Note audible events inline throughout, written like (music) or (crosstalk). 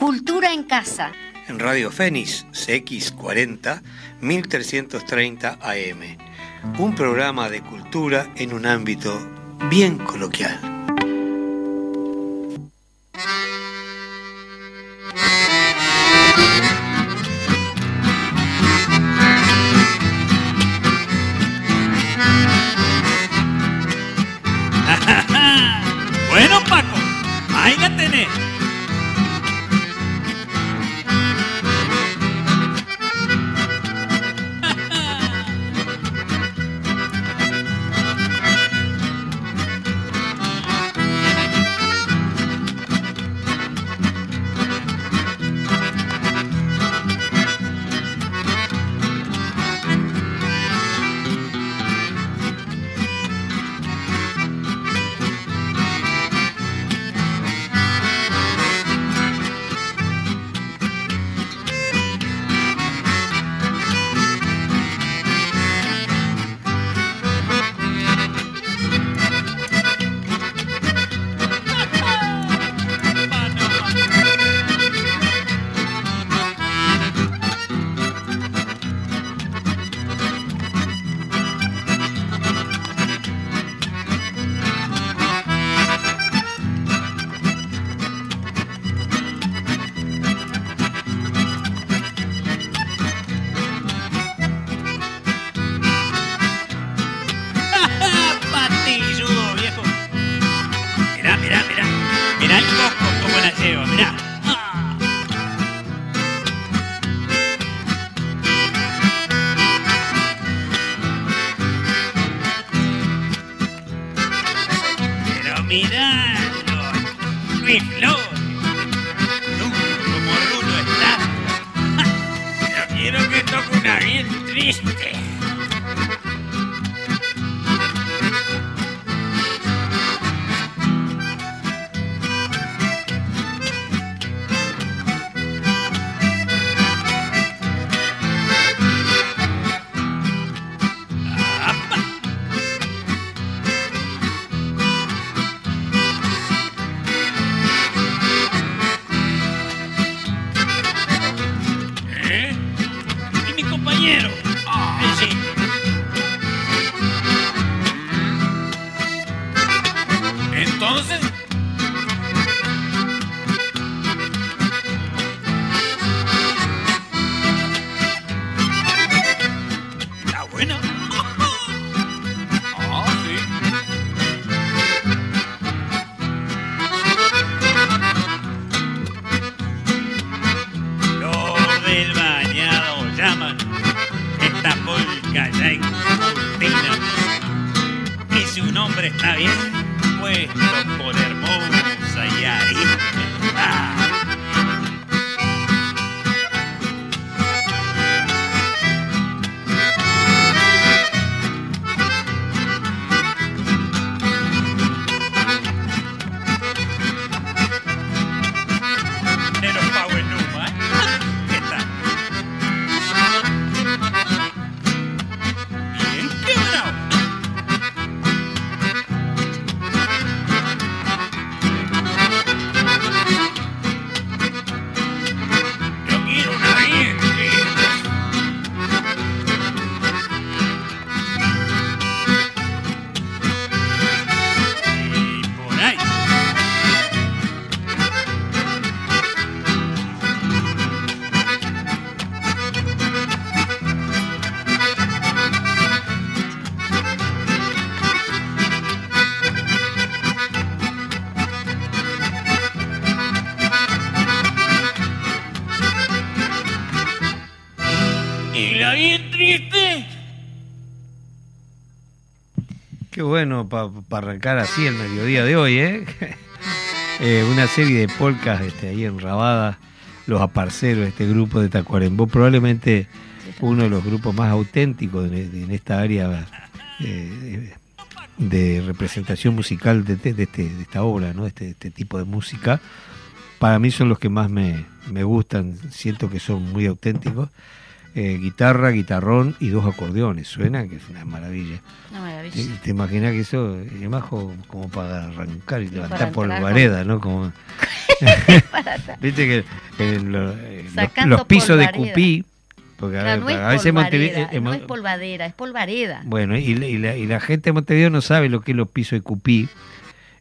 Cultura en Casa. En Radio Fénix CX40 1330 AM. Un programa de cultura en un ámbito bien coloquial. Para arrancar así el mediodía de hoy, ¿eh? (laughs) Eh, una serie de polcas este, ahí en Rabada, los aparceros, este grupo de Tacuarembó, probablemente uno de los grupos más auténticos de- en esta área eh, de representación musical de- de este- de esta obra, ¿no? Este, este tipo de música. Para mí son los que más me, me gustan, siento que son muy auténticos. Eh, guitarra, guitarrón y dos acordeones, suena que es una maravilla. Una ¿Te, maravilla. te imaginas que eso es más como, para arrancar y levantar por vereda, ¿no? Como (laughs) (laughs) Viste que eh, lo- eh, los, pisos de. Cupí, porque a, no a veces Montevideo... eh, no es polvadera, es polvareda. bueno, y, la- y la, y la gente de Montevideo no sabe lo que es los pisos de Cupí.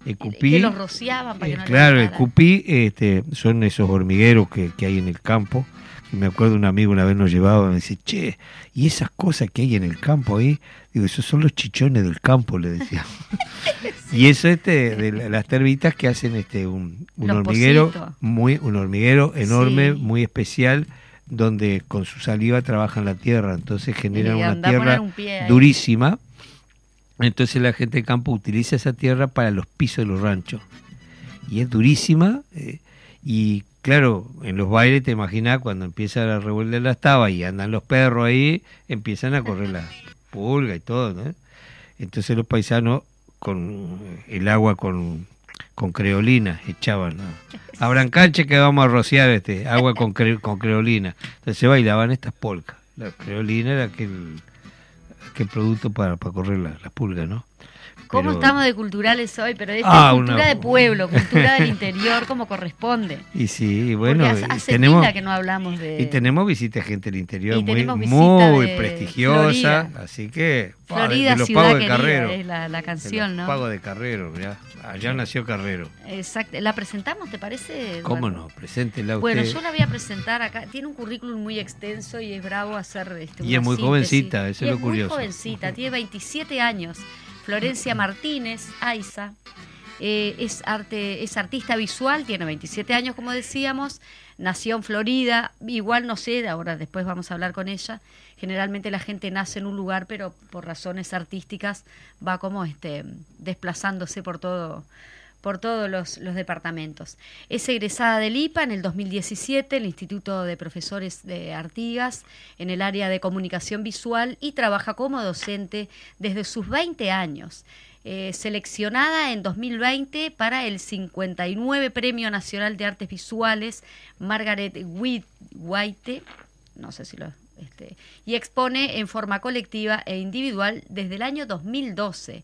El Cupí que los rociaban para eh, que no claro, el. Cupí este, son esos hormigueros que, que hay en el campo. Me acuerdo un amigo una vez nos llevaba y me dice, che, y esas cosas que hay en el campo ahí, digo, esos son los chichones del campo, le decía. (laughs) Y eso este de la- las termitas que hacen este un, hormiguero muy un hormiguero enorme, Sí. muy especial donde con su saliva trabajan la tierra, entonces generan una tierra un durísima. Entonces la gente de campo utiliza esa tierra para los pisos de los ranchos. Y es durísima. eh, y claro, en los bailes te imaginas cuando empieza a revolver las tabas y andan los perros ahí, empiezan a correr las pulgas y todo. ¿no? Entonces los paisanos con el agua con, con creolina echaban. ¿no? Abran cancha que vamos a rociar este agua con, cre- con creolina. Entonces bailaban estas polcas. La creolina era aquel, aquel producto para, para correr la- pulgas, ¿no? ¿Cómo Pero- estamos de culturales hoy? Pero esta Ah, es cultura una- de pueblo, (laughs) cultura del interior, como corresponde. Y sí, bueno, hace, hace tenemos, que no hablamos de y tenemos visita de gente del interior Y muy, de prestigiosa, Florida. así que de- Florida, de, los ciudad pagos de Carrero. es la, la de canción, los ¿no? pagos de Carrero, mirá. allá nació Carrero. Exacto. ¿La presentamos, te parece? ¿Cómo Eduardo? no? Preséntela usted. Bueno, yo la voy a presentar acá. Tiene un currículum muy extenso y es bravo hacer este, Y es muy síntesis. jovencita, eso Y es lo curioso. muy jovencita, tiene 27 años. Florencia Martínez, Aiza, eh, es, arte, es artista visual, tiene 27 años, como decíamos, nació en Florida, igual no sé, ahora después vamos a hablar con ella. Generalmente la gente nace en un lugar, pero por razones artísticas va como este desplazándose por todo por todos los, los departamentos. Es egresada del IPA en el 2017, el Instituto de Profesores de Artigas, en el área de comunicación visual y trabaja como docente desde sus 20 años. Eh, seleccionada en 2020 para el 59 Premio Nacional de Artes Visuales Margaret Whit- White, no sé si lo... Este, y expone en forma colectiva e individual desde el año 2012.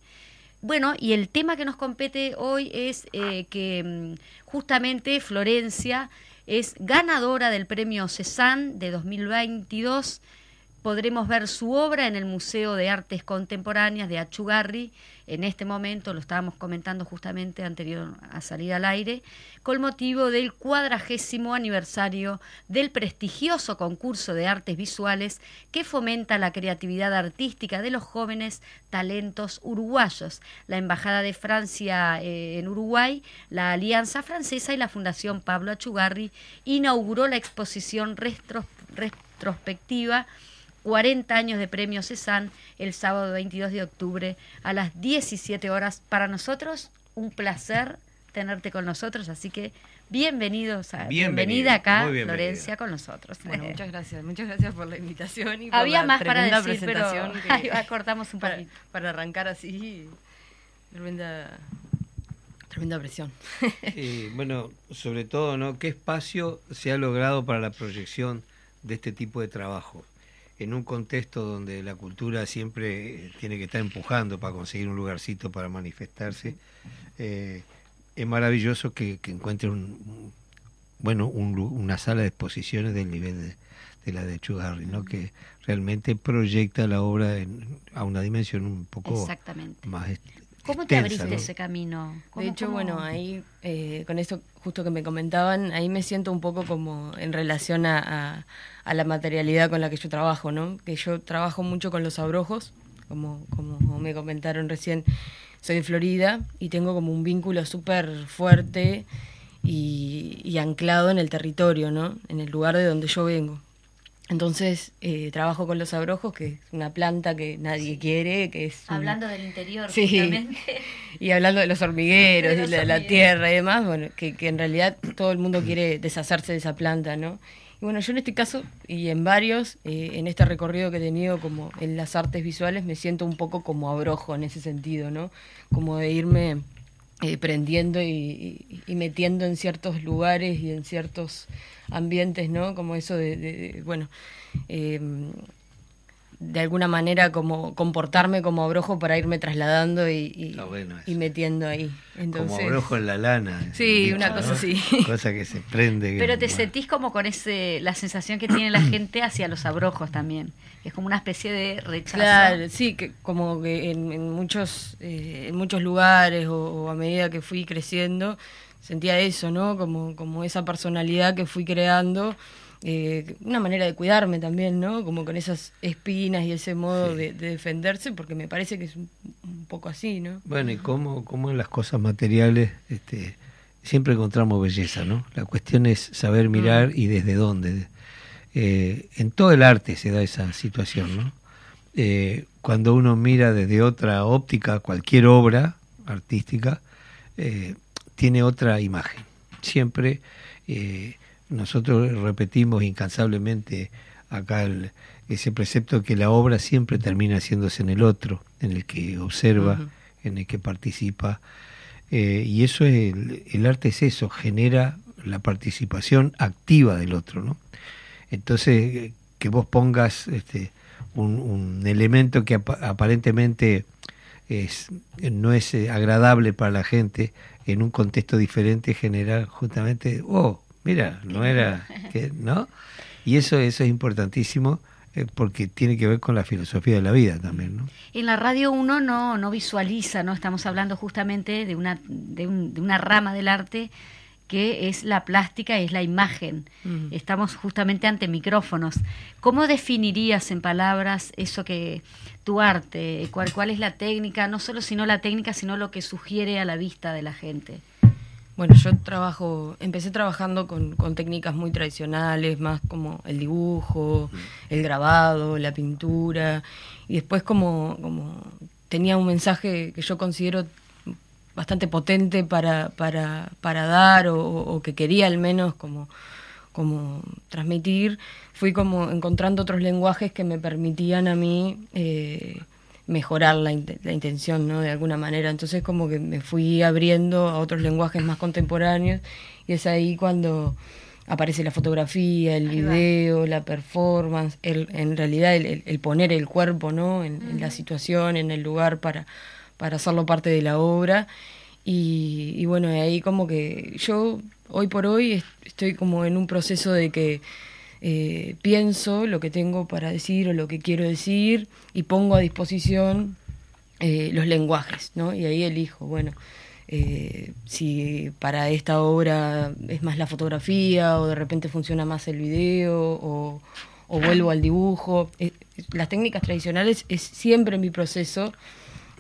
Bueno, y el tema que nos compete hoy es eh, que mm, justamente Florencia es ganadora del premio Cezanne de 2022. Podremos ver su obra en el Museo de Artes Contemporáneas de Achugarri. En este momento, lo estábamos comentando justamente anterior a salir al aire, con motivo del cuadragésimo aniversario del prestigioso concurso de artes visuales que fomenta la creatividad artística de los jóvenes talentos uruguayos. La Embajada de Francia eh, en Uruguay, la Alianza Francesa y la Fundación Pablo Achugarri inauguró la exposición retro- retrospectiva 40 años de premio Cezanne el sábado 22 de octubre a las 17 horas. Para nosotros, un placer tenerte con nosotros, así que bienvenidos a, Bienvenida, bienvenida acá, bienvenida. Florencia, con nosotros. Bueno, (laughs) muchas gracias. Muchas gracias por la invitación y por Había la más para decir, pero (laughs) que- cortamos un para, poquito. para arrancar así. Tremenda, tremenda presión. (laughs) Eh, bueno, sobre todo, ¿no? ¿Qué espacio se ha logrado para la proyección de este tipo de trabajo? En un contexto donde la cultura siempre eh, tiene que estar empujando para conseguir un lugarcito para manifestarse, eh, es maravilloso que, que encuentre un, bueno, un una sala de exposiciones del nivel de, de la de Chugarri, ¿no? Que realmente proyecta la obra en- a una dimensión un poco Exactamente. más ¿Cómo te abriste ¿no? ese camino? ¿Cómo- De hecho, cómo- bueno, ahí, eh, con esto justo que me comentaban, ahí me siento un poco como en relación a, a- a la materialidad con la que yo trabajo, ¿no? Que yo trabajo mucho con los abrojos, como, como me comentaron recién, soy de Florida y tengo como un vínculo súper fuerte y, y anclado en el territorio, ¿no? En el lugar de donde yo vengo. Entonces, eh, trabajo con los abrojos, que es una planta que nadie quiere, que es... un- Hablando del interior, Sí. justamente. (laughs) y hablando de los hormigueros, De los la hormigueros. tierra y demás, bueno, que, que en realidad todo el mundo quiere deshacerse de esa planta, ¿no? Y bueno, yo en este caso y en varios, eh, en este recorrido que he tenido como en las artes visuales, me siento un poco como abrojo en ese sentido, ¿no? Como de irme eh, prendiendo y, metiendo en ciertos lugares y en ciertos ambientes, ¿no? Como eso de, de- de, bueno, eh, de alguna manera como comportarme como abrojo para irme trasladando y, y, Está bueno eso. y metiendo ahí. Entonces, Como abrojo en la lana. Sí, dicho, una ¿no? cosa así. Cosa que se prende. Pero te bueno. sentís como con ese la sensación que tiene la gente hacia los abrojos también. Es como una especie de rechazo. Claro, sí, que como que en, en muchos eh, en muchos lugares o, o a medida que fui creciendo sentía eso, ¿no? Como como esa personalidad que fui creando, eh, una manera de cuidarme también, ¿no? Como con esas espinas y ese modo Sí. de, de defenderse, porque me parece que es un, un poco así, ¿no? Bueno, y cómo, cómo en las cosas materiales este, siempre encontramos belleza, ¿no? La cuestión es saber mirar y desde dónde. Eh, en todo el arte se da esa situación, ¿no? Eh, cuando uno mira desde otra óptica cualquier obra artística, tiene otra imagen. Siempre eh, nosotros repetimos incansablemente acá el- ese precepto que la obra siempre termina haciéndose en el otro, en el que observa, en el que participa. Eh, y eso es el, el arte es eso, genera la participación activa del otro, ¿no? Entonces, eh, que vos pongas este, un, un elemento que apa- aparentemente es, no es eh, agradable para la gente, en un contexto diferente genera justamente, oh, mira, no era, que, ¿no? Y eso, eso es importantísimo eh, porque tiene que ver con la filosofía de la vida también, ¿no? En la radio uno no, no visualiza, ¿no? Estamos hablando justamente de una, de, un- de una rama del arte que es la plástica y es la imagen. Estamos justamente ante micrófonos. ¿Cómo definirías en palabras eso que tu arte, cuál, cuál es la técnica, no solo sino la técnica, sino lo que sugiere a la vista de la gente? Bueno, yo trabajo, empecé trabajando con, con técnicas muy tradicionales, más como el dibujo, el grabado, la pintura, y después como, como tenía un mensaje que yo considero bastante potente para, para, para dar o, o que quería al menos como, como transmitir, fui como encontrando otros lenguajes que me permitían a mí eh, mejorar la, la intención, ¿no? De alguna manera. Entonces como que me fui abriendo a otros lenguajes más contemporáneos y es ahí cuando aparece la fotografía, el Ahí va. video, la performance, el, en realidad el, el- poner el cuerpo, ¿no? En, en la situación, en el lugar para, para hacerlo parte de la obra. Y, y bueno, ahí como que yo hoy por hoy est- estoy como en un proceso de que eh, pienso lo que tengo para decir o lo que quiero decir y pongo a disposición eh, los lenguajes, ¿no? Y ahí elijo, bueno, eh, si para esta obra es más la fotografía o de repente funciona más el video o, o vuelvo al dibujo. Las técnicas tradicionales es siempre mi proceso.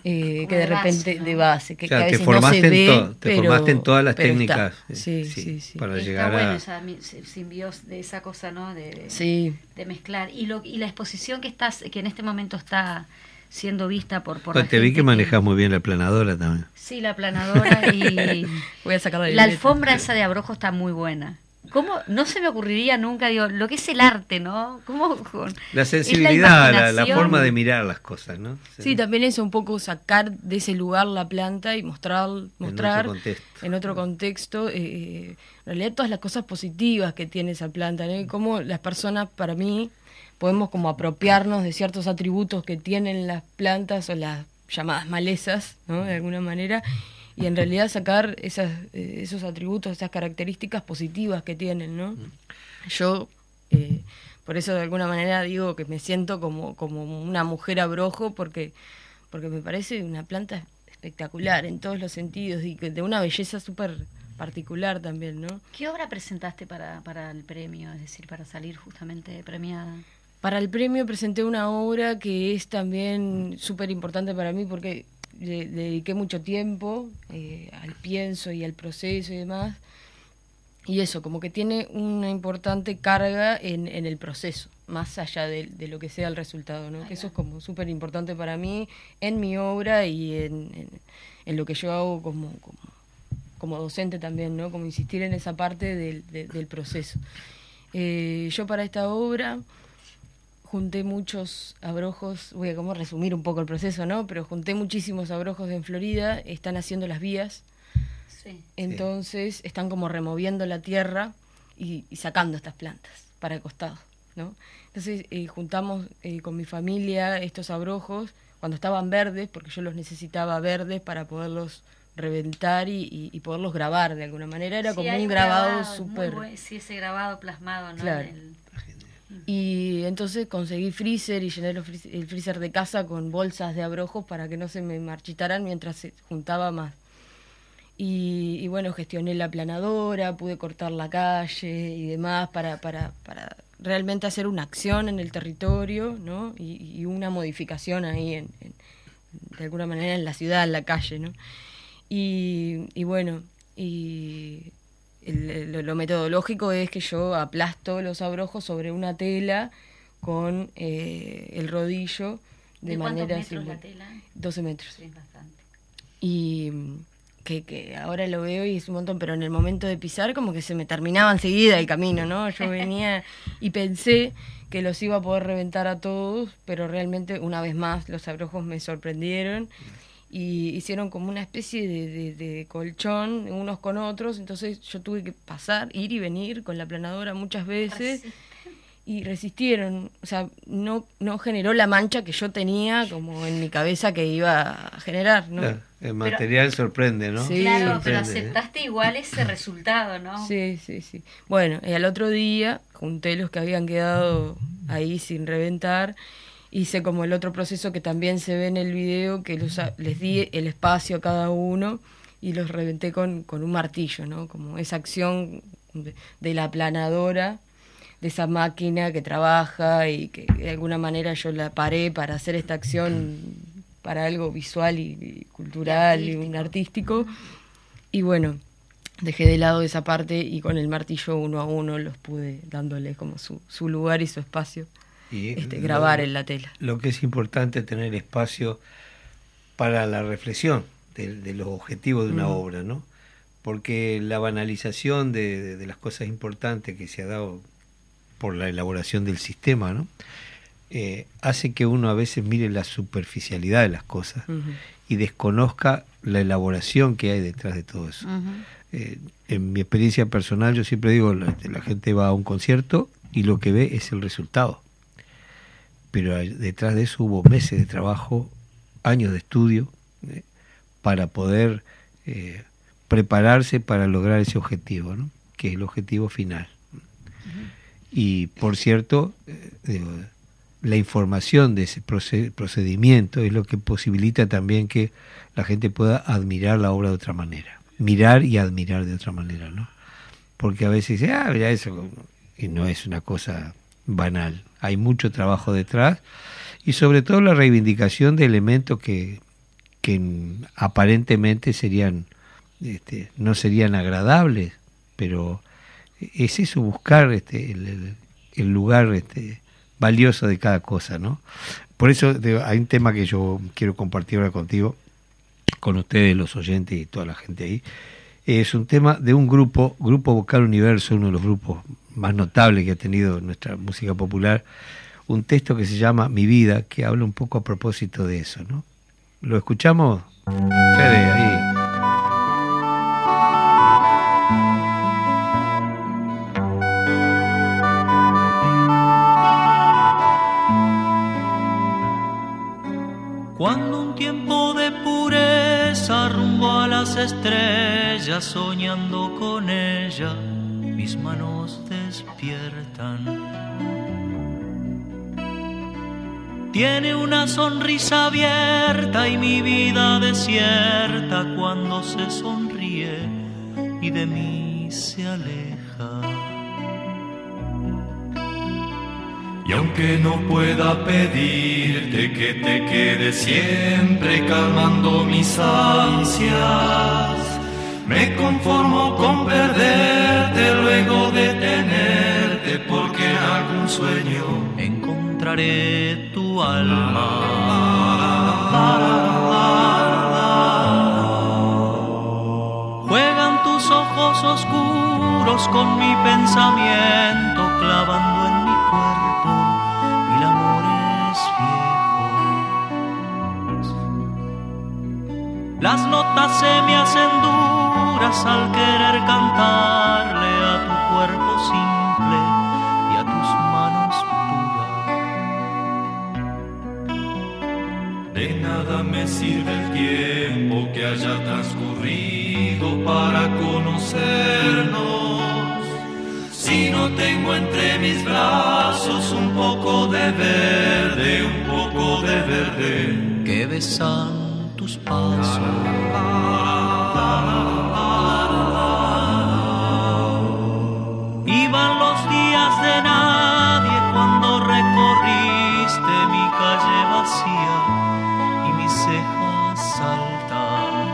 Eh, que de de base, repente ¿no? de base, que, O sea, que a te veces no se formaste en ve, to- te pero- formaste en todas las técnicas, eh, Sí, sí, sí, sí. para Está llegar bueno a- esa simbios de esa cosa, ¿no? De, de- Sí. de mezclar. Y, lo, y la exposición que estás que en este momento está siendo vista por, por la te vi que manejas muy bien la planadora también. Sí, la planadora y (laughs) Voy a sacar la alfombra esa de abrojo está muy buena. ¿Cómo? No se me ocurriría nunca, digo, lo que es el arte, ¿no? ¿Cómo? con- La sensibilidad, la, forma de mirar las cosas, ¿no? Sí, también es un poco sacar de ese lugar la planta y mostrar, mostrar otro contexto. en otro contexto, eh, en realidad todas las cosas positivas que tiene esa planta, ¿no? Y cómo las personas, para mí, podemos como apropiarnos de ciertos atributos que tienen las plantas o las llamadas malezas, ¿no? De alguna manera, y en realidad sacar esas, eh, esos atributos, esas características positivas que tienen, ¿no? Yo, eh, por eso de alguna manera digo que me siento como, como una mujer abrojo, porque, porque me parece una planta espectacular en todos los sentidos y que de una belleza súper particular también, ¿no? ¿Qué obra presentaste para, para el premio? Es decir, para salir justamente premiada. Para el premio presenté una obra que es también súper importante para mí porque le, le dediqué mucho tiempo eh, al pienso y al proceso y demás. Y eso, como que tiene una importante carga en, en el proceso, más allá de, de lo que sea el resultado, ¿no? Que eso es como súper importante para mí en mi obra y en, en- en lo que yo hago como, como, como docente también, ¿no? Como insistir en esa parte del, de- del proceso. Eh, yo para esta obra junté muchos abrojos, voy a como resumir un poco el proceso, ¿no? Pero junté muchísimos abrojos en Florida, están haciendo las vías, Sí. entonces están como removiendo la tierra y, y sacando estas plantas para el costado. ¿no? Entonces eh, juntamos eh, con mi familia estos abrojos cuando estaban verdes, porque yo los necesitaba verdes para poderlos reventar y, y- y poderlos grabar de alguna manera. Era Sí, como un grabado muy súper... Sí, ese grabado plasmado, ¿no? Claro. En el- Y entonces conseguí freezer y llené el freezer de casa con bolsas de abrojos para que no se me marchitaran mientras se juntaba más. Y, y bueno, gestioné la planadora, pude cortar la calle y demás para, para, para realmente hacer una acción en el territorio, ¿no? Y, y una modificación ahí, en, en- de alguna manera, en la ciudad, en la calle, ¿no? Y, y bueno, y el- lo, lo metodológico es que yo aplasto los abrojos sobre una tela con eh, el rodillo de, ¿De manera metros la tela? 12 metros. Sí, bastante. Y mm, que, que ahora lo veo y es un montón, pero en el momento de pisar como que se me terminaba enseguida el camino, ¿no? Yo (laughs) venía y pensé que los iba a poder reventar a todos, pero realmente una vez más los abrojos me sorprendieron y hicieron como una especie de, de- de colchón unos con otros, entonces yo tuve que pasar, ir y venir con la planadora muchas veces y resistieron, o sea, no, no generó la mancha que yo tenía como en mi cabeza que iba a generar, ¿no? Claro, el material sorprende, ¿no? Sí, claro, pero ¿eh? aceptaste igual ese resultado, ¿no? Sí, sí, sí. Bueno, y al otro día junté los que habían quedado ahí sin reventar. Hice como el otro proceso que también se ve en el video, que los les di el espacio a cada uno y los reventé con, con un martillo, ¿no? Como esa acción de, la planadora, de esa máquina que trabaja y que de alguna manera yo la paré para hacer esta acción para algo visual y, y cultural y, un artístico. Y bueno, dejé de lado esa parte y con el martillo uno a uno los pude dándole como su, su lugar y su espacio, Y este, lo- grabar en la tela. Lo que es importante es tener espacio para la reflexión de, de los objetivos de una obra, ¿no? Porque la banalización de, de- de las cosas importantes que se ha dado por la elaboración del sistema, ¿no? Eh, hace que uno a veces mire la superficialidad de las cosas y desconozca la elaboración que hay detrás de todo eso. Eh, en mi experiencia personal, yo siempre digo, la, la gente va a un concierto y lo que ve es el resultado. Pero detrás de eso hubo meses de trabajo, años de estudio, eh, para poder eh, prepararse para lograr ese objetivo, ¿no? que es el objetivo final. Y por cierto, eh, digo, la información de ese proce- procedimiento es lo que posibilita también que la gente pueda admirar la obra de otra manera, mirar y admirar de otra manera, ¿no? Porque a veces dice, ah, mira eso, y no es una cosa banal, hay mucho trabajo detrás y sobre todo la reivindicación de elementos que, que aparentemente serían, este, no serían agradables, pero es eso, buscar este, el, el- lugar este, valioso de cada cosa, ¿no? Por eso hay un tema que yo quiero compartir ahora contigo, con ustedes, los oyentes y toda la gente ahí. Es un tema de un grupo, Grupo Vocal Universo, uno de los grupos más notables que ha tenido nuestra música popular, un texto que se llama Mi vida, que habla un poco a propósito de eso, ¿no? ¿Lo escuchamos? Fede, ahí. Cuando un tiempo de pureza rumbo a las estrellas, soñando con ella, mis manos despiertan. Tiene una sonrisa abierta y mi vida desierta cuando se sonríe y de mí se aleja. Y aunque no pueda pedirte que te quedes siempre calmando mis ansias, me conformo con perderte luego de tenerte, porque en algún sueño encontraré tu alma. Juegan tus ojos oscuros con mi pensamiento, clavando en mi cuerpo. El amor es viejo. Las notas se me hacen duras al querer cantarle a tu cuerpo simple y a tus manos puras. De nada me sirve el tiempo que haya transcurrido para conocernos. Si no tengo entre mis brazos un poco de verde, un poco de verde que besar tus pasos. Iban los días de nadie cuando recorriste mi calle vacía y mis cejas altas.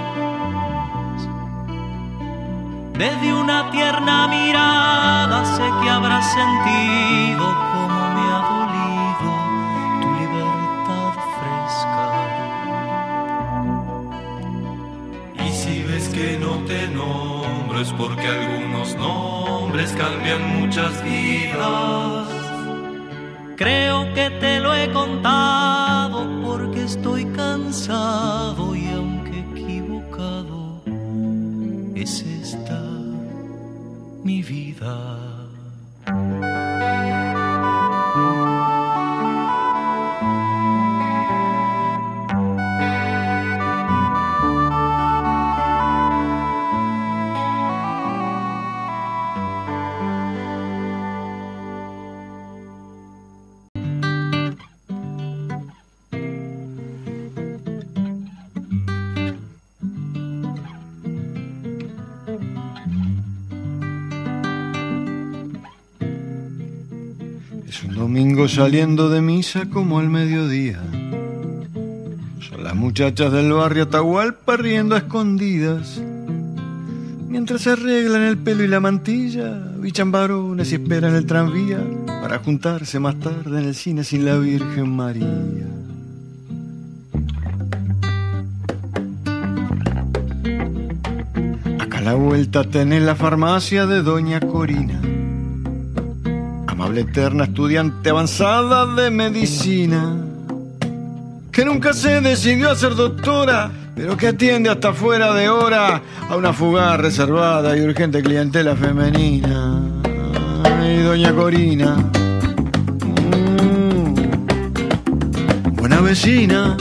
Desde una tierna mirada sé que habrás sentido cambian muchas saliendo de misa como al mediodía. Son las muchachas del barrio Atahualpa riendo a escondidas. Mientras se arreglan el pelo y la mantilla, bichan varones y esperan el tranvía para juntarse más tarde en el cine sin la Virgen María. Acá a la vuelta tenés la farmacia de Doña Corina. Amable eterna estudiante avanzada de medicina. Que nunca se decidió a ser doctora, pero que atiende hasta fuera de hora a una fugaz reservada y urgente clientela femenina. Ay, Doña Corina. Mm. Buena vecina.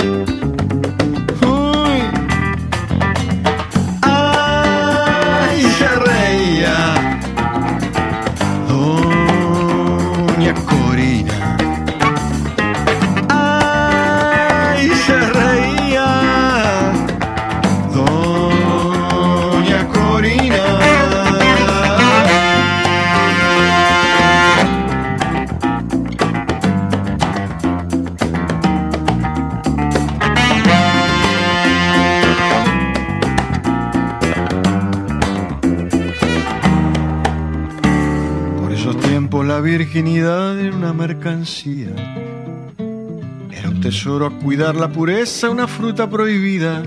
Era un tesoro a cuidar la pureza, una fruta prohibida.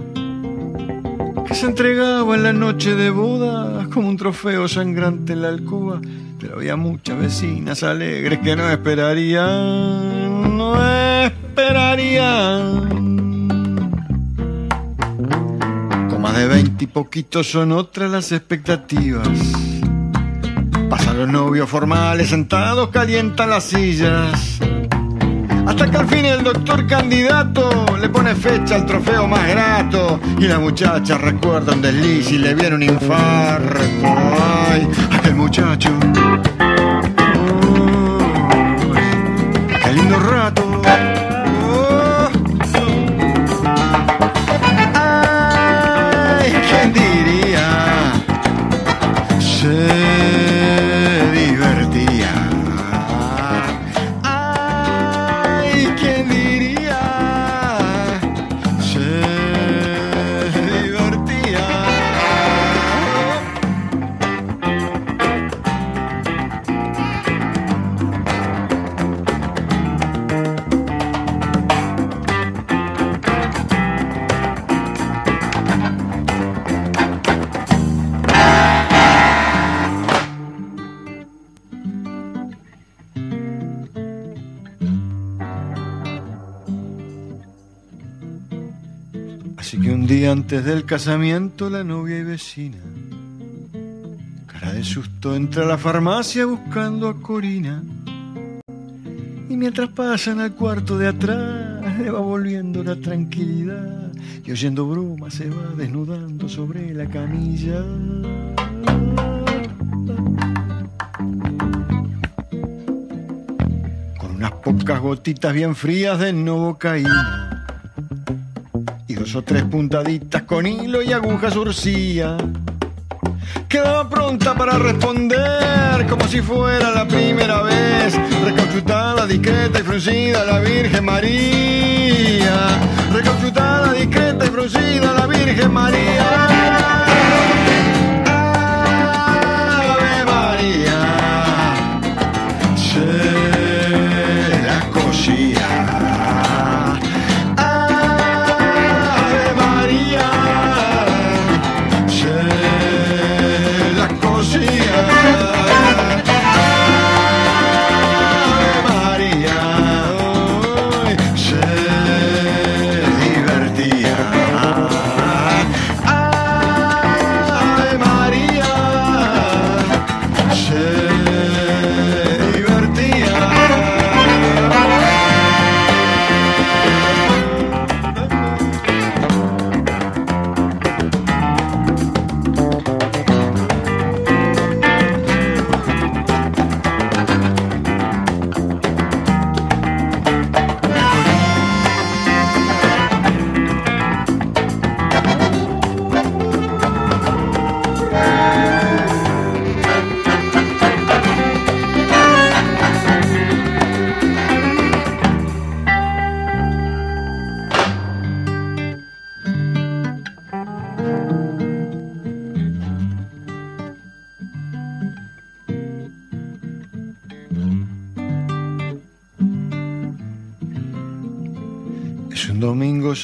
Que se entregaba en la noche de boda como un trofeo sangrante en la alcoba. Pero había muchas vecinas alegres que no esperarían, no esperarían. Con más de veinte y poquitos son otras las expectativas. Pasan los novios formales sentados, calientan las sillas. Hasta que al fin el doctor candidato le pone fecha al trofeo más grato. Y la muchacha recuerda un desliz y le viene un infarto. Ay, aquel muchacho. Qué lindo rato. Ay, ¿quién diría? se antes del casamiento la novia y vecina. Cara de susto entra a la farmacia buscando a Corina. Y mientras pasan al cuarto de atrás, le va volviendo la tranquilidad. Y oyendo bruma se va desnudando sobre la camilla. Con unas pocas gotitas bien frías de novocaína tres puntaditas con hilo y aguja surcía. Quedaba pronta para responder como si fuera la primera vez. Recauchutada, discreta y fruncida la Virgen María. Recauchutada, discreta y fruncida la Virgen María. Ave María.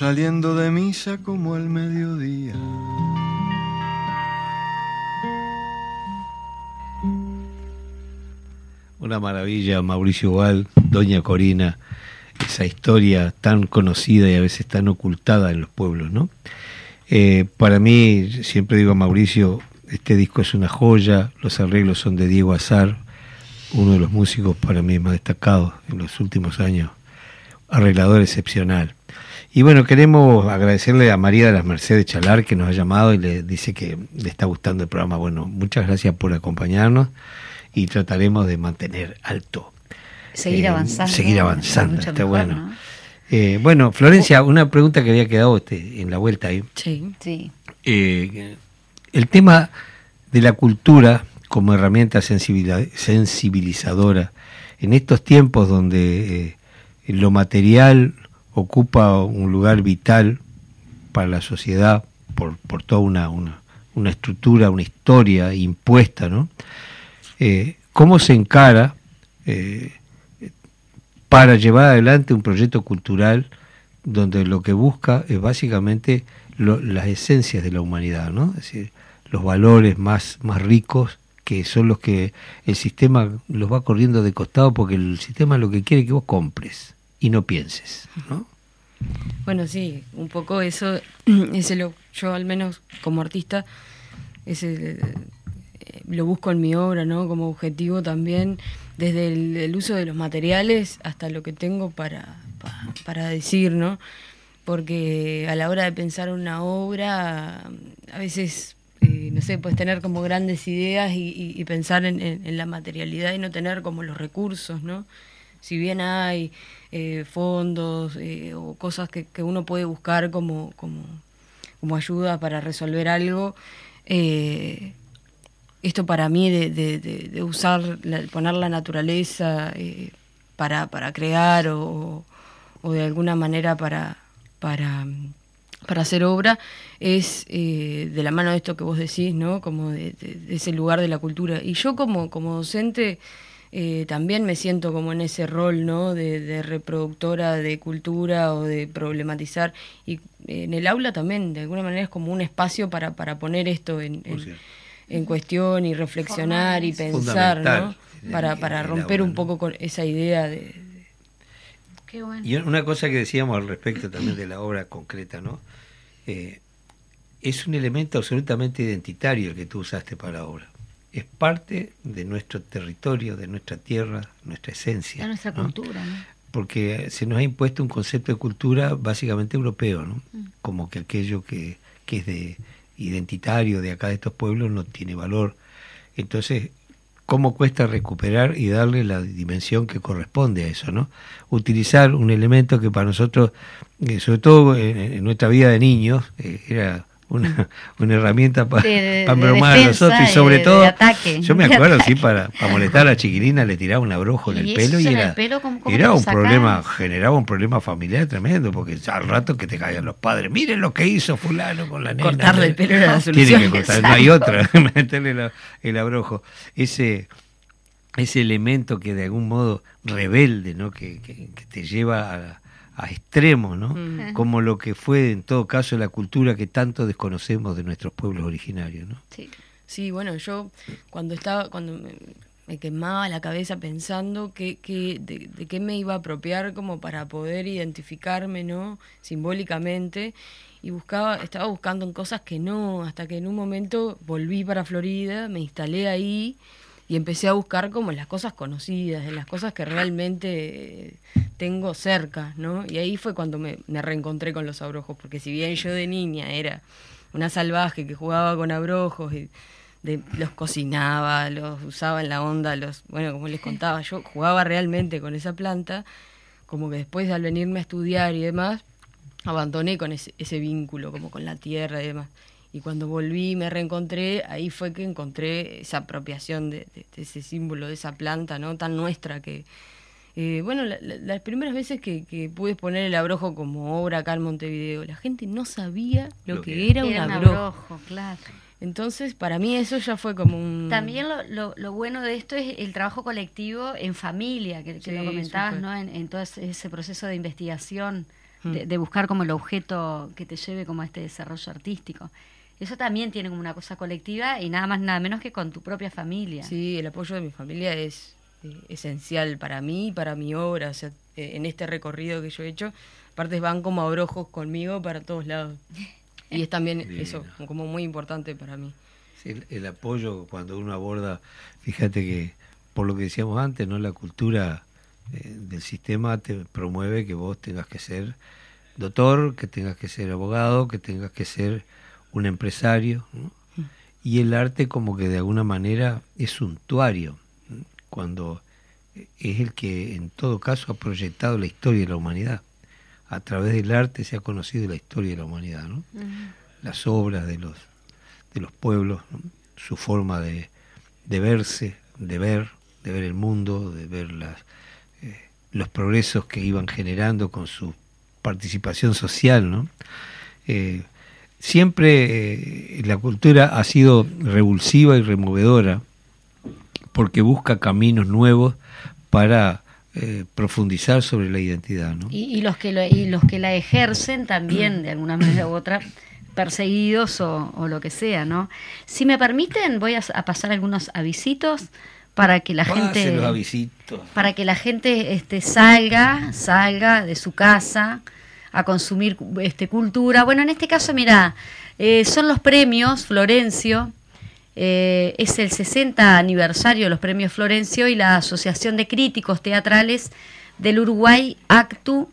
Saliendo de misa como el mediodía. Una maravilla, Mauricio Val, Doña Corina, esa historia tan conocida y a veces tan ocultada en los pueblos, ¿no? Eh, para mí, siempre digo a Mauricio, este disco es una joya, los arreglos son de Diego Azar, uno de los músicos para mí más destacados en los últimos años, arreglador excepcional. Y bueno, queremos agradecerle a María de las Mercedes Chalar que nos ha llamado y le dice que le está gustando el programa. Bueno, muchas gracias por acompañarnos y trataremos de mantener alto. Seguir Eh, avanzando. Seguir avanzando, está mejor, bueno. ¿no? Eh, bueno, Florencia, una pregunta que había quedado este, en la vuelta ahí. Sí. Sí. Eh, el tema de la cultura como herramienta sensibilizadora en estos tiempos donde eh, lo material ocupa un lugar vital para la sociedad por, por toda una, una, una estructura, una historia impuesta, ¿no? Eh, ¿Cómo se encara eh, para llevar adelante un proyecto cultural donde lo que busca es básicamente las esencias de la humanidad, ¿no? Es decir, los valores más, más ricos que son los que el sistema los va corriendo de costado porque el sistema lo que quiere es que vos compres y no pienses, ¿no? Bueno, sí, un poco eso, ese lo, yo al menos como artista, eh, lo busco en mi obra, ¿no? Como objetivo también, desde el, uso de los materiales hasta lo que tengo para, pa- para decir, ¿no? Porque a la hora de pensar una obra, a veces, eh, no sé, puedes tener como grandes ideas y, pensar en, en- en la materialidad y no tener como los recursos, ¿no? Si bien hay eh, fondos eh, o cosas que, que uno puede buscar como, como, como ayuda para resolver algo, eh, esto para mí de, de- usar, poner la naturaleza para, para crear o, o de alguna manera para, para, para hacer obra, es de la mano de esto que vos decís, ¿no? Como de ese lugar de la cultura. Y yo como, como docente eh, también me siento como en ese rol, ¿no? De, de reproductora de cultura o de problematizar. Y en el aula también, de alguna manera, es como un espacio para, para poner esto en, en- cuestión y reflexionar y pensar, ¿no? Para, para romper aula, un poco con esa idea de... Qué bueno. Y una cosa que decíamos al respecto también de la obra concreta, ¿no? Eh, es un elemento absolutamente identitario el que tú usaste para la obra. Es parte de nuestro territorio, de nuestra tierra, nuestra esencia. Es nuestra ¿no? cultura, ¿no? Porque se nos ha impuesto un concepto de cultura básicamente europeo, ¿no? Mm. Como que aquello que, que es de identitario de acá de estos pueblos no tiene valor. Entonces, cómo cuesta recuperar y darle la dimensión que corresponde a eso, ¿no? Utilizar un elemento que para nosotros, eh, sobre todo en, en nuestra vida de niños, eh, era una, (laughs) una herramienta para De- de- pa de bromar a defensa nosotros y sobre de- todo, de ataque. yo me (laughs) De acuerdo, sí, para, para molestar a la chiquilina le tiraba un abrojo en ¿Y el pelo y era, pelo? ¿Cómo- cómo era te lo un problema, generaba un problema familiar tremendo, porque al rato que te caigan los padres, miren lo que hizo fulano con la nena. Cortarle el pelo era la Tiene solución. que cortar, no hay otra, (laughs) meterle la- el abrojo. Ese, ese elemento que de algún modo rebelde, ¿no? que, que- que te lleva a, a extremos, ¿no? Mm. como lo que fue en todo caso la cultura que tanto desconocemos de nuestros pueblos originarios. ¿no? Sí. Sí, bueno, yo cuando estaba, cuando me, me quemaba la cabeza pensando que, que de, de qué me iba a apropiar como para poder identificarme, ¿no? Simbólicamente. Y buscaba, estaba buscando en cosas que no, hasta que en un momento volví para Florida, me instalé ahí y empecé a buscar como las cosas conocidas, en las cosas que realmente eh, tengo cerca, ¿no? Y ahí fue cuando me, me reencontré con los abrojos, porque si bien yo de niña era una salvaje que jugaba con abrojos y de- los cocinaba, los usaba en la onda, los, bueno, como les contaba, yo jugaba realmente con esa planta, como que después al venirme a estudiar y demás, abandoné con ese, ese vínculo, como con la tierra y demás. Y cuando volví, me reencontré, ahí fue que encontré esa apropiación de, de- de ese símbolo, de esa planta, ¿no? Tan nuestra que... eh, bueno, la- la- las primeras veces que, que pude poner el abrojo como obra acá en Montevideo, la gente no sabía lo, Lo que, que era, Era un un abrojo. abrojo, claro. Entonces, para mí eso ya fue como un... También lo, lo, lo bueno de esto es el trabajo colectivo en familia, que, que Sí, lo comentabas. ¿no? En, en todo ese proceso de investigación, Mm. de, de buscar como el objeto que te lleve como a este desarrollo artístico. Eso también tiene como una cosa colectiva y nada más, nada menos que con tu propia familia. Sí, el apoyo de mi familia es eh, esencial para mí y para mi obra. O sea, eh, en este recorrido que yo he hecho, aparte van como abrojos conmigo para todos lados. (laughs) Y es también eso, como muy importante para mí. Sí, el, el apoyo cuando uno aborda, fíjate que por lo que decíamos antes, no la cultura eh, del sistema te promueve que vos tengas que ser doctor, que tengas que ser abogado, que tengas que ser un empresario, ¿no? y el arte como que de alguna manera es suntuario, ¿no? cuando es el que en todo caso ha proyectado la historia de la humanidad. A través del arte se ha conocido la historia de la humanidad, ¿no? las obras de los de los pueblos, ¿no? su forma de, de verse, de ver, de ver el mundo, de ver las, eh, los progresos que iban generando con su participación social, ¿no? Eh, siempre eh, la cultura ha sido revulsiva y removedora porque busca caminos nuevos para eh, profundizar sobre la identidad, ¿no? Y, y los que lo- y los que la ejercen también, de alguna manera u otra, perseguidos o, o lo que sea, ¿no? Si me permiten, voy a, a pasar algunos avisitos para que la gente Pase los avisitos. para que la gente este, salga, salga de su casa a consumir este, cultura. Bueno, en este caso, mira, eh, son los premios Florencio, eh, es el 60 aniversario de los premios Florencio y la Asociación de Críticos Teatrales del Uruguay, ACTU,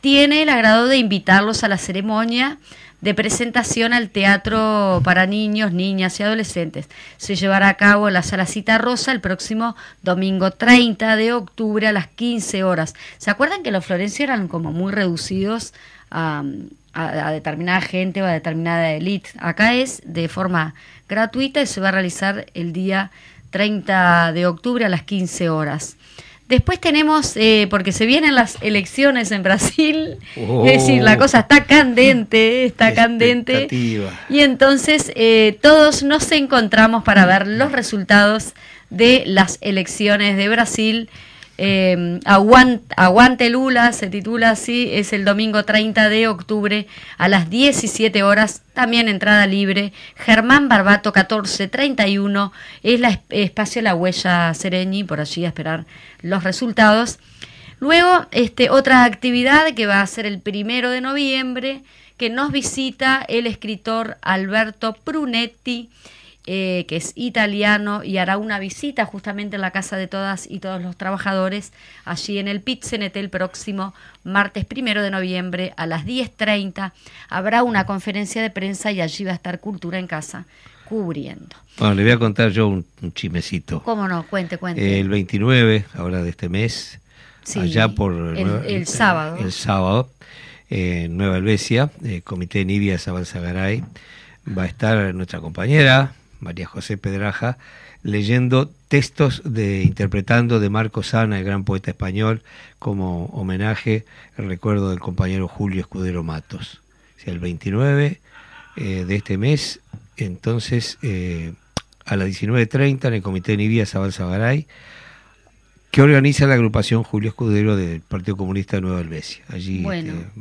tiene el agrado de invitarlos a la ceremonia de presentación al teatro para niños, niñas y adolescentes. Se llevará a cabo en la Sala Cita Rosa el próximo domingo 30 de octubre a las 15 horas. ¿Se acuerdan que los Florencio eran como muy reducidos a determinada gente o a determinada élite? Acá es de forma gratuita y se va a realizar el día 30 de octubre a las 15 horas. Después tenemos, eh, porque se vienen las elecciones en Brasil, Oh. es decir, la cosa está candente, está candente. Y entonces eh, todos nos encontramos para ver los resultados de las elecciones de Brasil. Eh, Aguant- Aguante Lula se titula así, es el domingo 30 de octubre a las 17 horas, también entrada libre. Germán Barbato 1431 es la es- espacio La Huella Sereñi, por allí a esperar los resultados. Luego, este, otra actividad que va a ser el primero de noviembre, que nos visita el escritor Alberto Prunetti, eh, que es italiano y hará una visita justamente en la casa de todas y todos los trabajadores, allí en el pit el próximo martes primero de noviembre a las 10.30. Habrá una conferencia de prensa y allí va a estar Cultura en Casa cubriendo. Bueno, le voy a contar yo un, un chismecito. ¿Cómo no? Cuente, cuente. El 29, ahora de este mes, Sí, allá por el- sábado. el sábado, eh, en Nueva Helvecia, el Comité de Nibia Sabalsagaray, va a estar nuestra compañera María José Pedraja leyendo textos de interpretando de Marco Sana, el gran poeta español, como homenaje recuerdo del compañero Julio Escudero Matos. El 29 eh, de este mes, entonces eh, a las 19.30 en el Comité de Nibia Sabalsagaray, que organiza la agrupación Julio Escudero del Partido Comunista de Nueva Helvecia. Allí Bueno, este,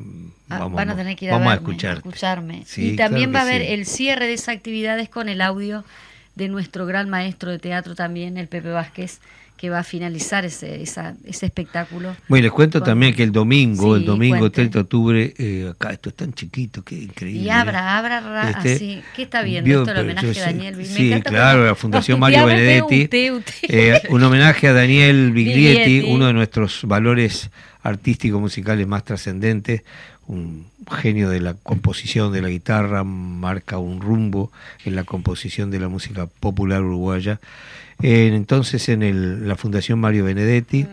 Ah, vamos, van a tener que ir a, escucharme. Sí, y también claro va a haber sí. el cierre de esa actividad es con el audio de nuestro gran maestro de teatro también, el Pepe Vázquez, que va a finalizar ese, esa- ese espectáculo. Bueno, les cuento Con- también que el domingo, Sí, el domingo cuente. 30 de octubre, eh, acá esto es tan chiquito, qué increíble. Y ¿eh? abra, abra, ra- Este, así. ¿Qué está viendo vio, esto? El homenaje yo a Daniel. Me Sí, claro, la Fundación (laughs) Mario Benedetti. usted, usted. eh, un homenaje a Daniel (laughs) Biglietti. uno de nuestros valores artísticos musicales más trascendentes, un genio de la composición de la guitarra, marca un rumbo en la composición de la música popular uruguaya. Eh, entonces en el- la Fundación Mario Benedetti,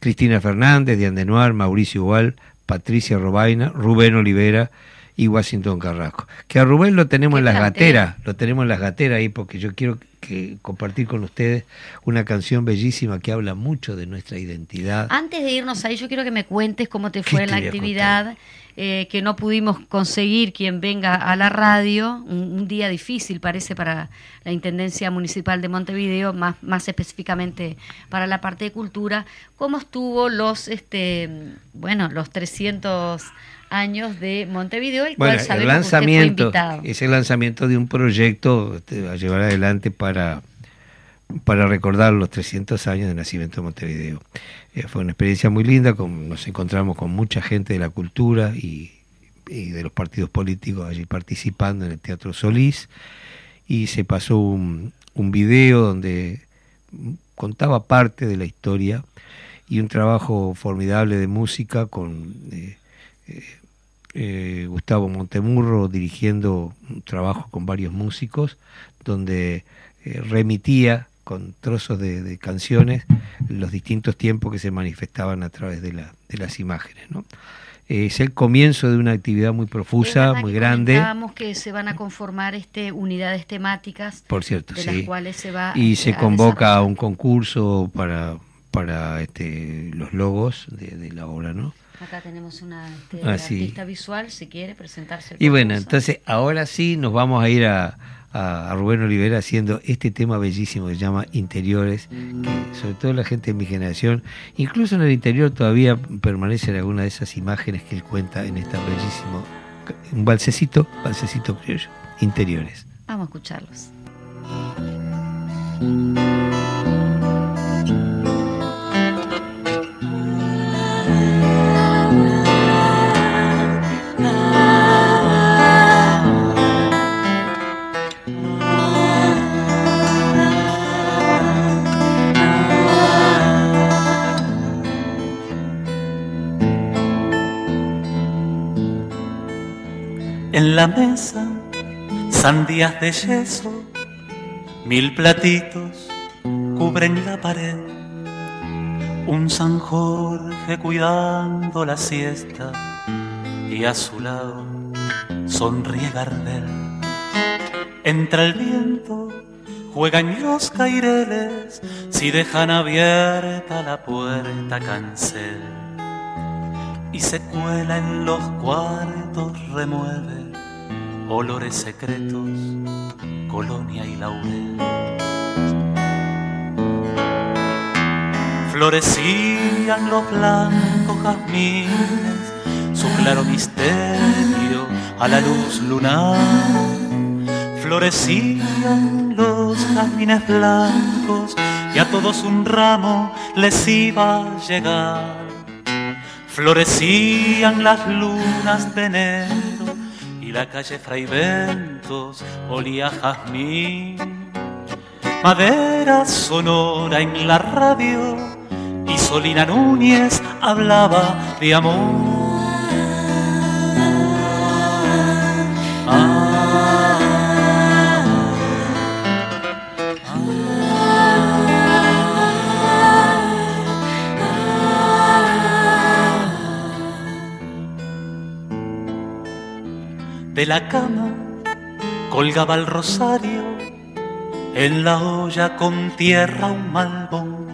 Cristina Fernández, Diane Denoir, Mauricio Igual, Patricia Robaina, Rubén Olivera y Washington Carrasco. Que a Rubén lo tenemos en las gateras, lo tenemos en las gateras ahí porque yo quiero que compartir con ustedes una canción bellísima que habla mucho de nuestra identidad. Antes de irnos ahí, yo quiero que me cuentes cómo te ¿Qué fue la actividad, eh, que no pudimos conseguir quien venga a la radio, un, un día difícil parece para la Intendencia Municipal de Montevideo, más, más específicamente para la parte de cultura, cómo estuvo los, este, bueno, los 300 años de Montevideo, el Bueno, cual el sabemos que usted fue lanzamiento invitado. es el lanzamiento de un proyecto este, a llevar adelante para, para recordar los 300 años de nacimiento de Montevideo. Eh, fue una experiencia muy linda, nos encontramos con mucha gente de la cultura y, de los partidos políticos allí participando en el Teatro Solís y se pasó un, video donde contaba parte de la historia y un trabajo formidable de música con eh, eh, Gustavo Montemurro dirigiendo un trabajo con varios músicos donde remitía con trozos de, de canciones los distintos tiempos que se manifestaban a través de, la- de las imágenes. ¿no? Eh, es el comienzo de una actividad muy profusa, muy que grande. comentábamos que se van a conformar este, unidades temáticas Por cierto, de sí. las cuales se va y se convoca a un concurso para para este, los logos de, de la obra, ¿no? Acá tenemos una este, Ah, sí. artista visual, si quiere presentarse. Y bueno, entonces ahora sí nos vamos a ir a, a- a Rubén Olivera haciendo este tema bellísimo que se llama Interiores, que sobre todo la gente de mi generación, incluso en el interior todavía permanecen algunas de esas imágenes que él cuenta en esta bellísimo, un balsecito, balsecito criollo, Interiores. Vamos a escucharlos. En la mesa, sandías de yeso, mil platitos cubren la pared. Un San Jorge cuidando la siesta y a su lado sonríe Gardel. Entra el viento, juegan los caireles, si dejan abierta la puerta cancel y se cuela en los cuartos, remueve olores secretos, colonia y laurel. Florecían los blancos jazmines, su claro misterio a la luz lunar. Florecían los jazmines blancos y a todos un ramo les iba a llegar. Florecían las lunas de enero y la calle Fray Ventos olía a jazmín. Madera sonora en la radio y Solina Núñez hablaba de amor. De la cama colgaba el rosario, en la olla con tierra un malbón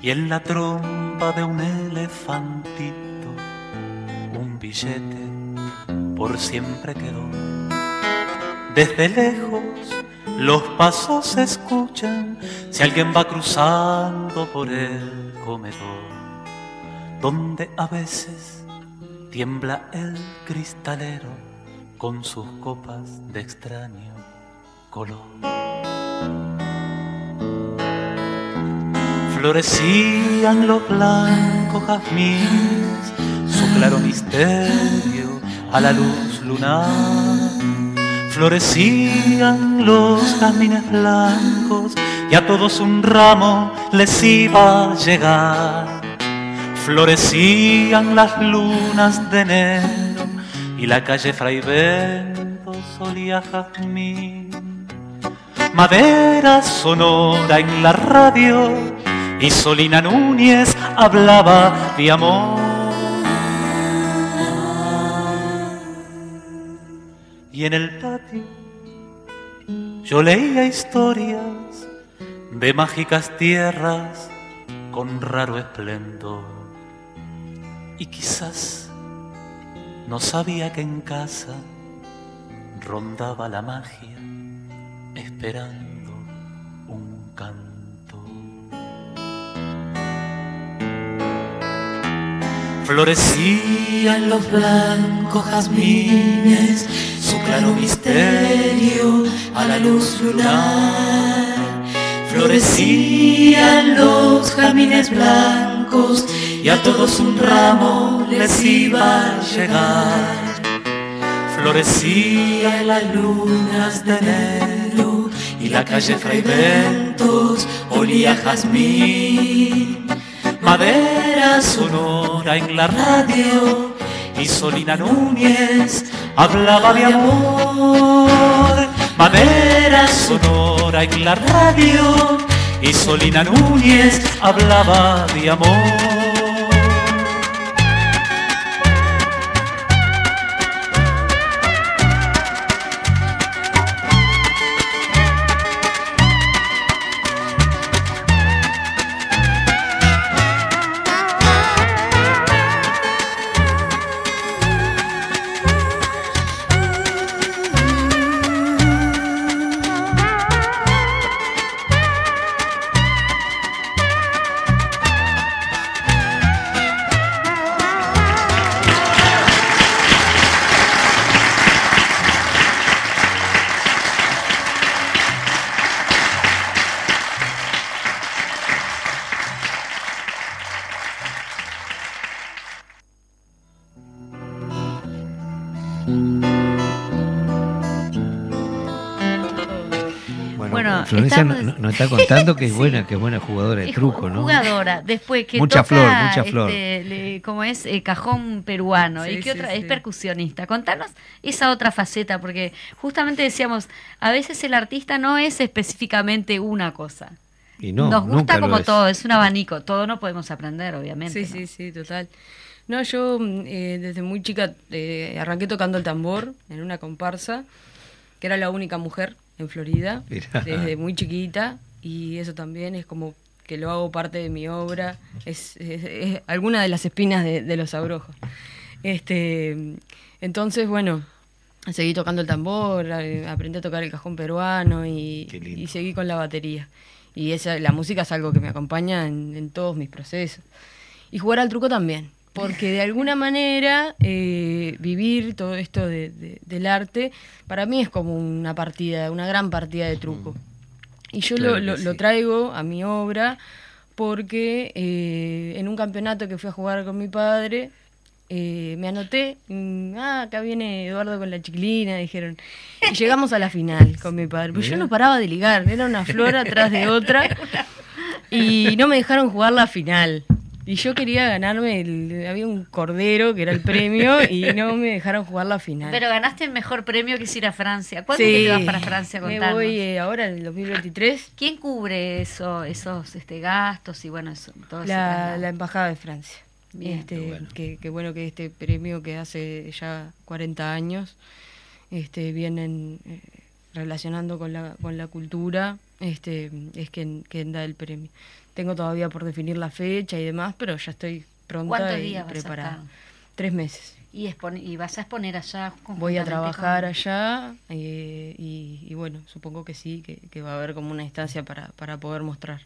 y en la trompa de un elefantito un billete por siempre quedó. Desde lejos los pasos se escuchan si alguien va cruzando por el comedor, donde a veces tiembla el cristalero con sus copas de extraño color. Florecían los blancos jazmines, su claro misterio a la luz lunar. Florecían los jazmines blancos y a todos un ramo les iba a llegar. Florecían las lunas de enero y la calle Fray Bento solía jazmín. Madera sonora en la radio y Solina Núñez hablaba de amor. Y en el patio yo leía historias de mágicas tierras con raro esplendor. Y quizás no sabía que en casa rondaba la magia esperando un canto. Florecían los blancos jazmines, su claro misterio a la luz lunar. Florecían los jazmines blancos y a todos un ramo les iba a llegar. Florecían las lunas de enero y la calle Fray Bentos olía jazmín. Madera sonora en la radio y Solina Núñez hablaba de amor. Madera sonora en la radio y Solina Núñez hablaba de amor. Estamos- no- nos está contando que es (laughs) buena, que es buena jugadora de Es truco, ¿no? Jugadora. Después que Mucha toca, flor, mucha flor. este, le- como es eh, cajón peruano Sí, y que sí, otra sí. es percusionista. Contanos esa otra faceta porque justamente decíamos a veces el artista no es específicamente una cosa. Y no, Nos gusta como es. todo, es un abanico, todo no podemos aprender, obviamente. Sí, ¿no? sí, sí, total. No, yo mm, eh, desde muy chica eh, arranqué tocando el tambor en una comparsa, que era la única mujer en Florida, (laughs) Mirá. desde muy chiquita, y eso también es como que lo hago parte de mi obra, es, es- es alguna de las espinas de, de los abrojos. Este, entonces, bueno, seguí tocando el tambor, aprendí a tocar el cajón peruano y, y seguí con la batería. Y esa, la música es algo que me acompaña en, en todos mis procesos. Y jugar al truco también, porque de alguna manera eh, vivir todo esto de- de- del arte, para mí es como una partida, una gran partida de truco. Y yo Claro lo, traigo a mi obra porque eh, en un campeonato que fui a jugar con mi padre, eh, me anoté, mm, ah, acá viene Eduardo con la chiquilina, dijeron. Y llegamos a la final con mi padre. Pero yo Mirá. no paraba de ligar, era una flor atrás de otra. (laughs) Y no me dejaron jugar la final. Y yo quería ganarme, el- había un cordero que era el premio y no me dejaron jugar la final. Pero ganaste el mejor premio que es ir a Francia. ¿Cuándo Sí, que te vas para Francia? Me Contanos. voy eh, ahora en el 2023, ¿Quién cubre eso, esos este, gastos y bueno, eso, todo la, traslado? la Embajada de Francia. Bien. este, Qué bueno. Que, que bueno que este premio que hace ya 40 años este, vienen eh, relacionando con la, con la cultura, este, es quien, quien da el premio. Tengo todavía por definir la fecha y demás, pero ya estoy pronta ¿Cuántos y días vas a preparada. estar? Tres meses. Y, y vas a exponer allá. Voy a trabajar con- allá eh, y, y bueno, supongo que sí, que, que va a haber como una instancia para, para poder mostrar.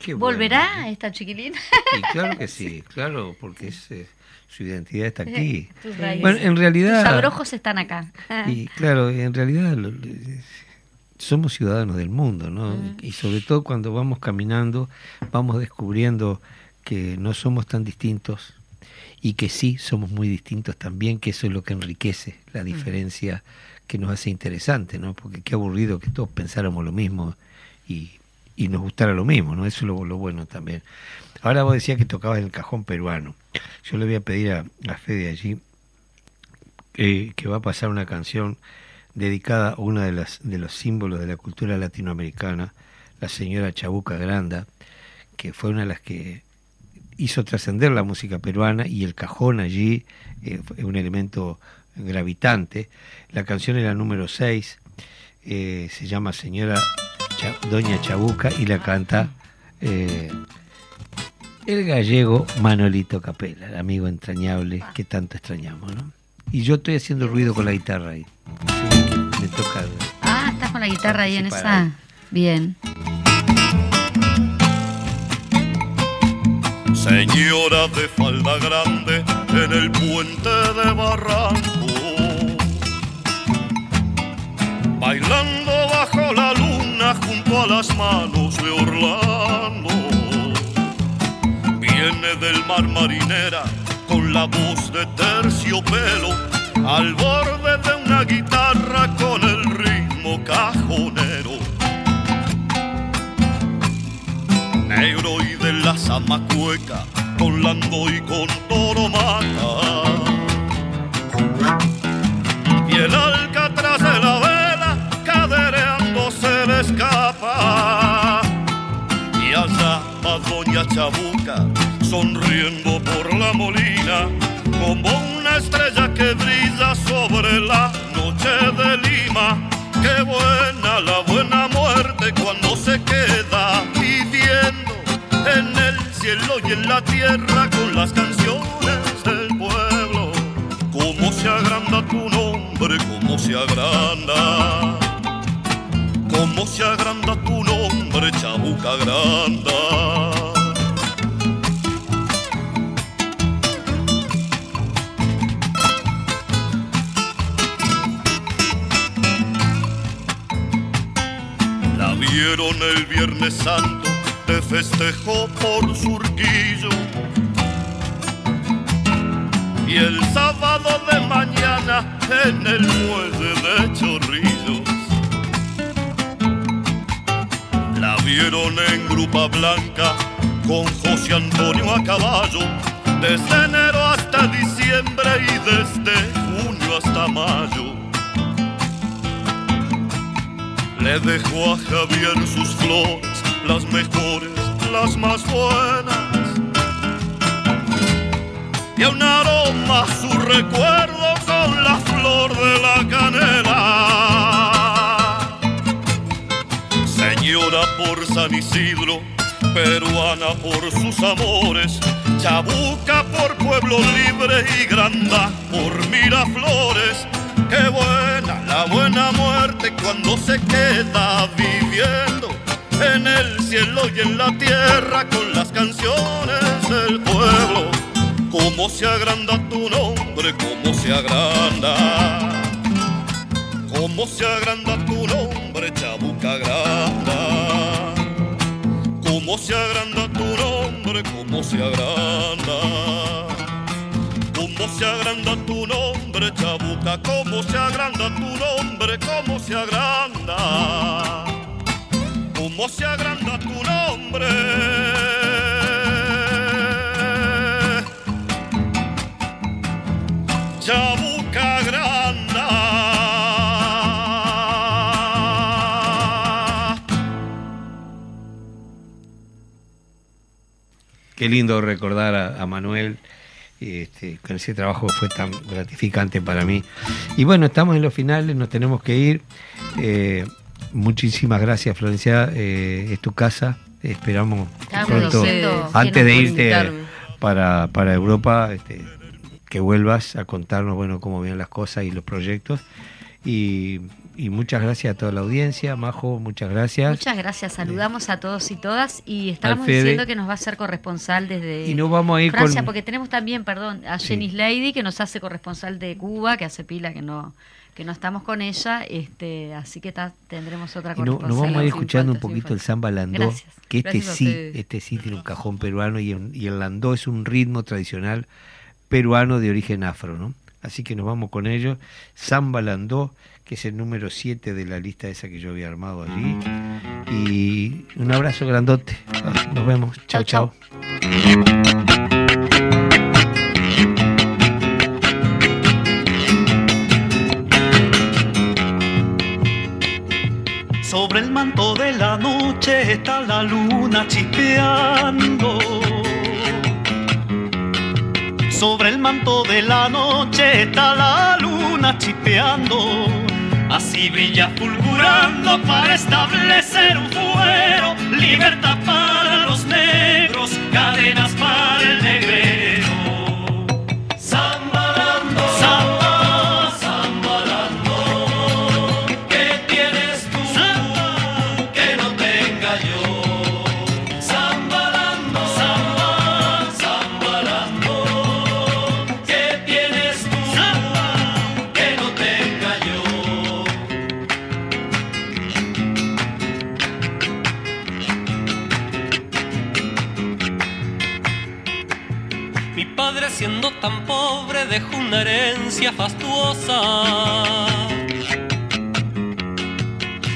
Qué bueno. ¿Volverá esta chiquilina? Y claro que sí, (laughs) claro, porque es, eh, su identidad está aquí. (laughs) Tus. Bueno, en Tus realidad... abrojos están acá. Y claro, en realidad lo- lo- somos ciudadanos del mundo, ¿no? Y sobre todo cuando vamos caminando, vamos descubriendo que no somos tan distintos y que sí somos muy distintos también, que eso es lo que enriquece la diferencia que nos hace interesante, ¿no? Porque qué aburrido que todos pensáramos lo mismo y, y nos gustara lo mismo, ¿no? Eso es lo, lo bueno también. Ahora vos decías que tocabas el cajón peruano. Yo le voy a pedir a, a Fede allí que, que va a pasar una canción dedicada a uno de, las, de los símbolos de la cultura latinoamericana, la señora Chabuca Granda, que fue una de las que hizo trascender la música peruana y el cajón allí eh, fue un elemento gravitante. La canción era número 6, eh, se llama Señora Doña Chabuca y la canta eh, el gallego Manolito Capela, el amigo entrañable que tanto extrañamos, ¿no? Y yo estoy haciendo ruido con la guitarra ahí. Así que me toca. Ah, estás con la guitarra ahí en ahí. esa. Bien. Señora de falda grande en el puente de Barranco, bailando bajo la luna junto a las manos de Orlando. Viene del mar marinera con la voz de terciopelo al borde de una guitarra con el ritmo cajonero. negro y de la zamacueca, con lando y con toro mata. Y el alcatraz de la vela, cadereando se le escapa. Y allá va doña Chabuca, sonriendo por la molina, como una estrella que brilla sobre la noche de Lima. Qué buena la buena muerte cuando se queda viviendo en el cielo y en la tierra con las canciones del pueblo. Cómo se agranda tu nombre, cómo se agranda. Cómo se agranda tu nombre, Chabuca Granda. Viernes Santo de festejo por Surquillo. Y el sábado de mañana en el muelle de Chorrillos. La vieron en Grupa Blanca con José Antonio a caballo. Desde enero hasta diciembre y desde junio hasta mayo. Le dejó a Javier sus flores, las mejores, las más buenas. Y a un aroma su recuerdo con la flor de la canela. Señora por San Isidro, peruana por sus amores, Chabuca por Pueblo Libre y Granda por Miraflores. Qué buena la buena muerte cuando se queda viviendo en el cielo y en la tierra con las canciones del pueblo. Cómo se agranda tu nombre, cómo se agranda. Cómo se agranda tu nombre, Chabuca Granda. Cómo se agranda tu nombre, cómo se agranda. Cómo se agranda tu nombre, Chabuca, cómo se agranda tu nombre, cómo se agranda. Cómo se agranda tu nombre. Chabuca Granda. qué lindo recordar a, Manuel. Este, con ese trabajo fue tan gratificante para mí. Y bueno, estamos en los finales, nos tenemos que ir. Eh, muchísimas gracias, Florencia. eh, es tu casa. Esperamos pronto, antes de irte para, para Europa, este, que vuelvas a contarnos bueno cómo vienen las cosas y los proyectos. Y, y muchas gracias a toda la audiencia. Majo, muchas gracias. Muchas gracias, saludamos a todos y todas y estábamos Fede. diciendo que nos va a ser corresponsal desde Y nos vamos a ir Francia, con- porque tenemos también, perdón, a Sí. Jenny Lady que nos hace corresponsal de Cuba, que hace pila que no que no estamos con ella, este, así que ta- tendremos otra no- corresponsal. nos vamos a ir escuchando un poquito el samba landó, Gracias. que este Gracias sí, este sí tiene un cajón peruano y, el- y el landó es un ritmo tradicional peruano de origen afro, ¿no? Así que nos vamos con ellos. Samba landó, que es el número 7 de la lista esa que yo había armado allí. Y un abrazo grandote. Nos vemos. Chao, chao. La noche está la luna chispeando. Sobre el manto de la noche está la luna chispeando. Así brilla fulgurando para establecer un fuero. Libertad para los negros, cadenas para el negrero. Una herencia fastuosa.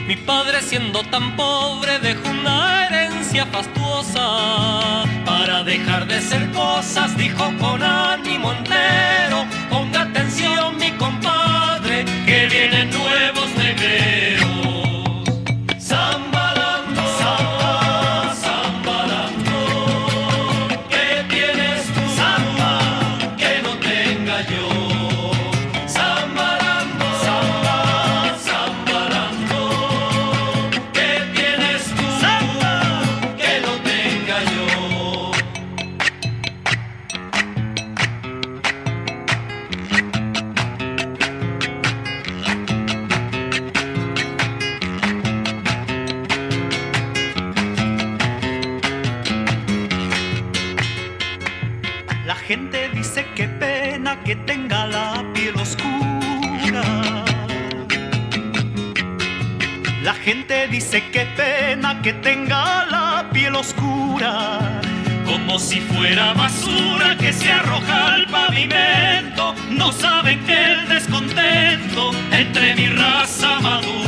Mi padre siendo tan pobre dejó una herencia fastuosa. Para dejar de ser cosas dijo con ánimo entero. Ponga atención mi compadre, que vienen nuevos negreros. Que tenga la piel oscura. La gente dice que pena que tenga la piel oscura. Como si fuera basura que se arroja al pavimento. No saben que el descontento entre mi raza madura.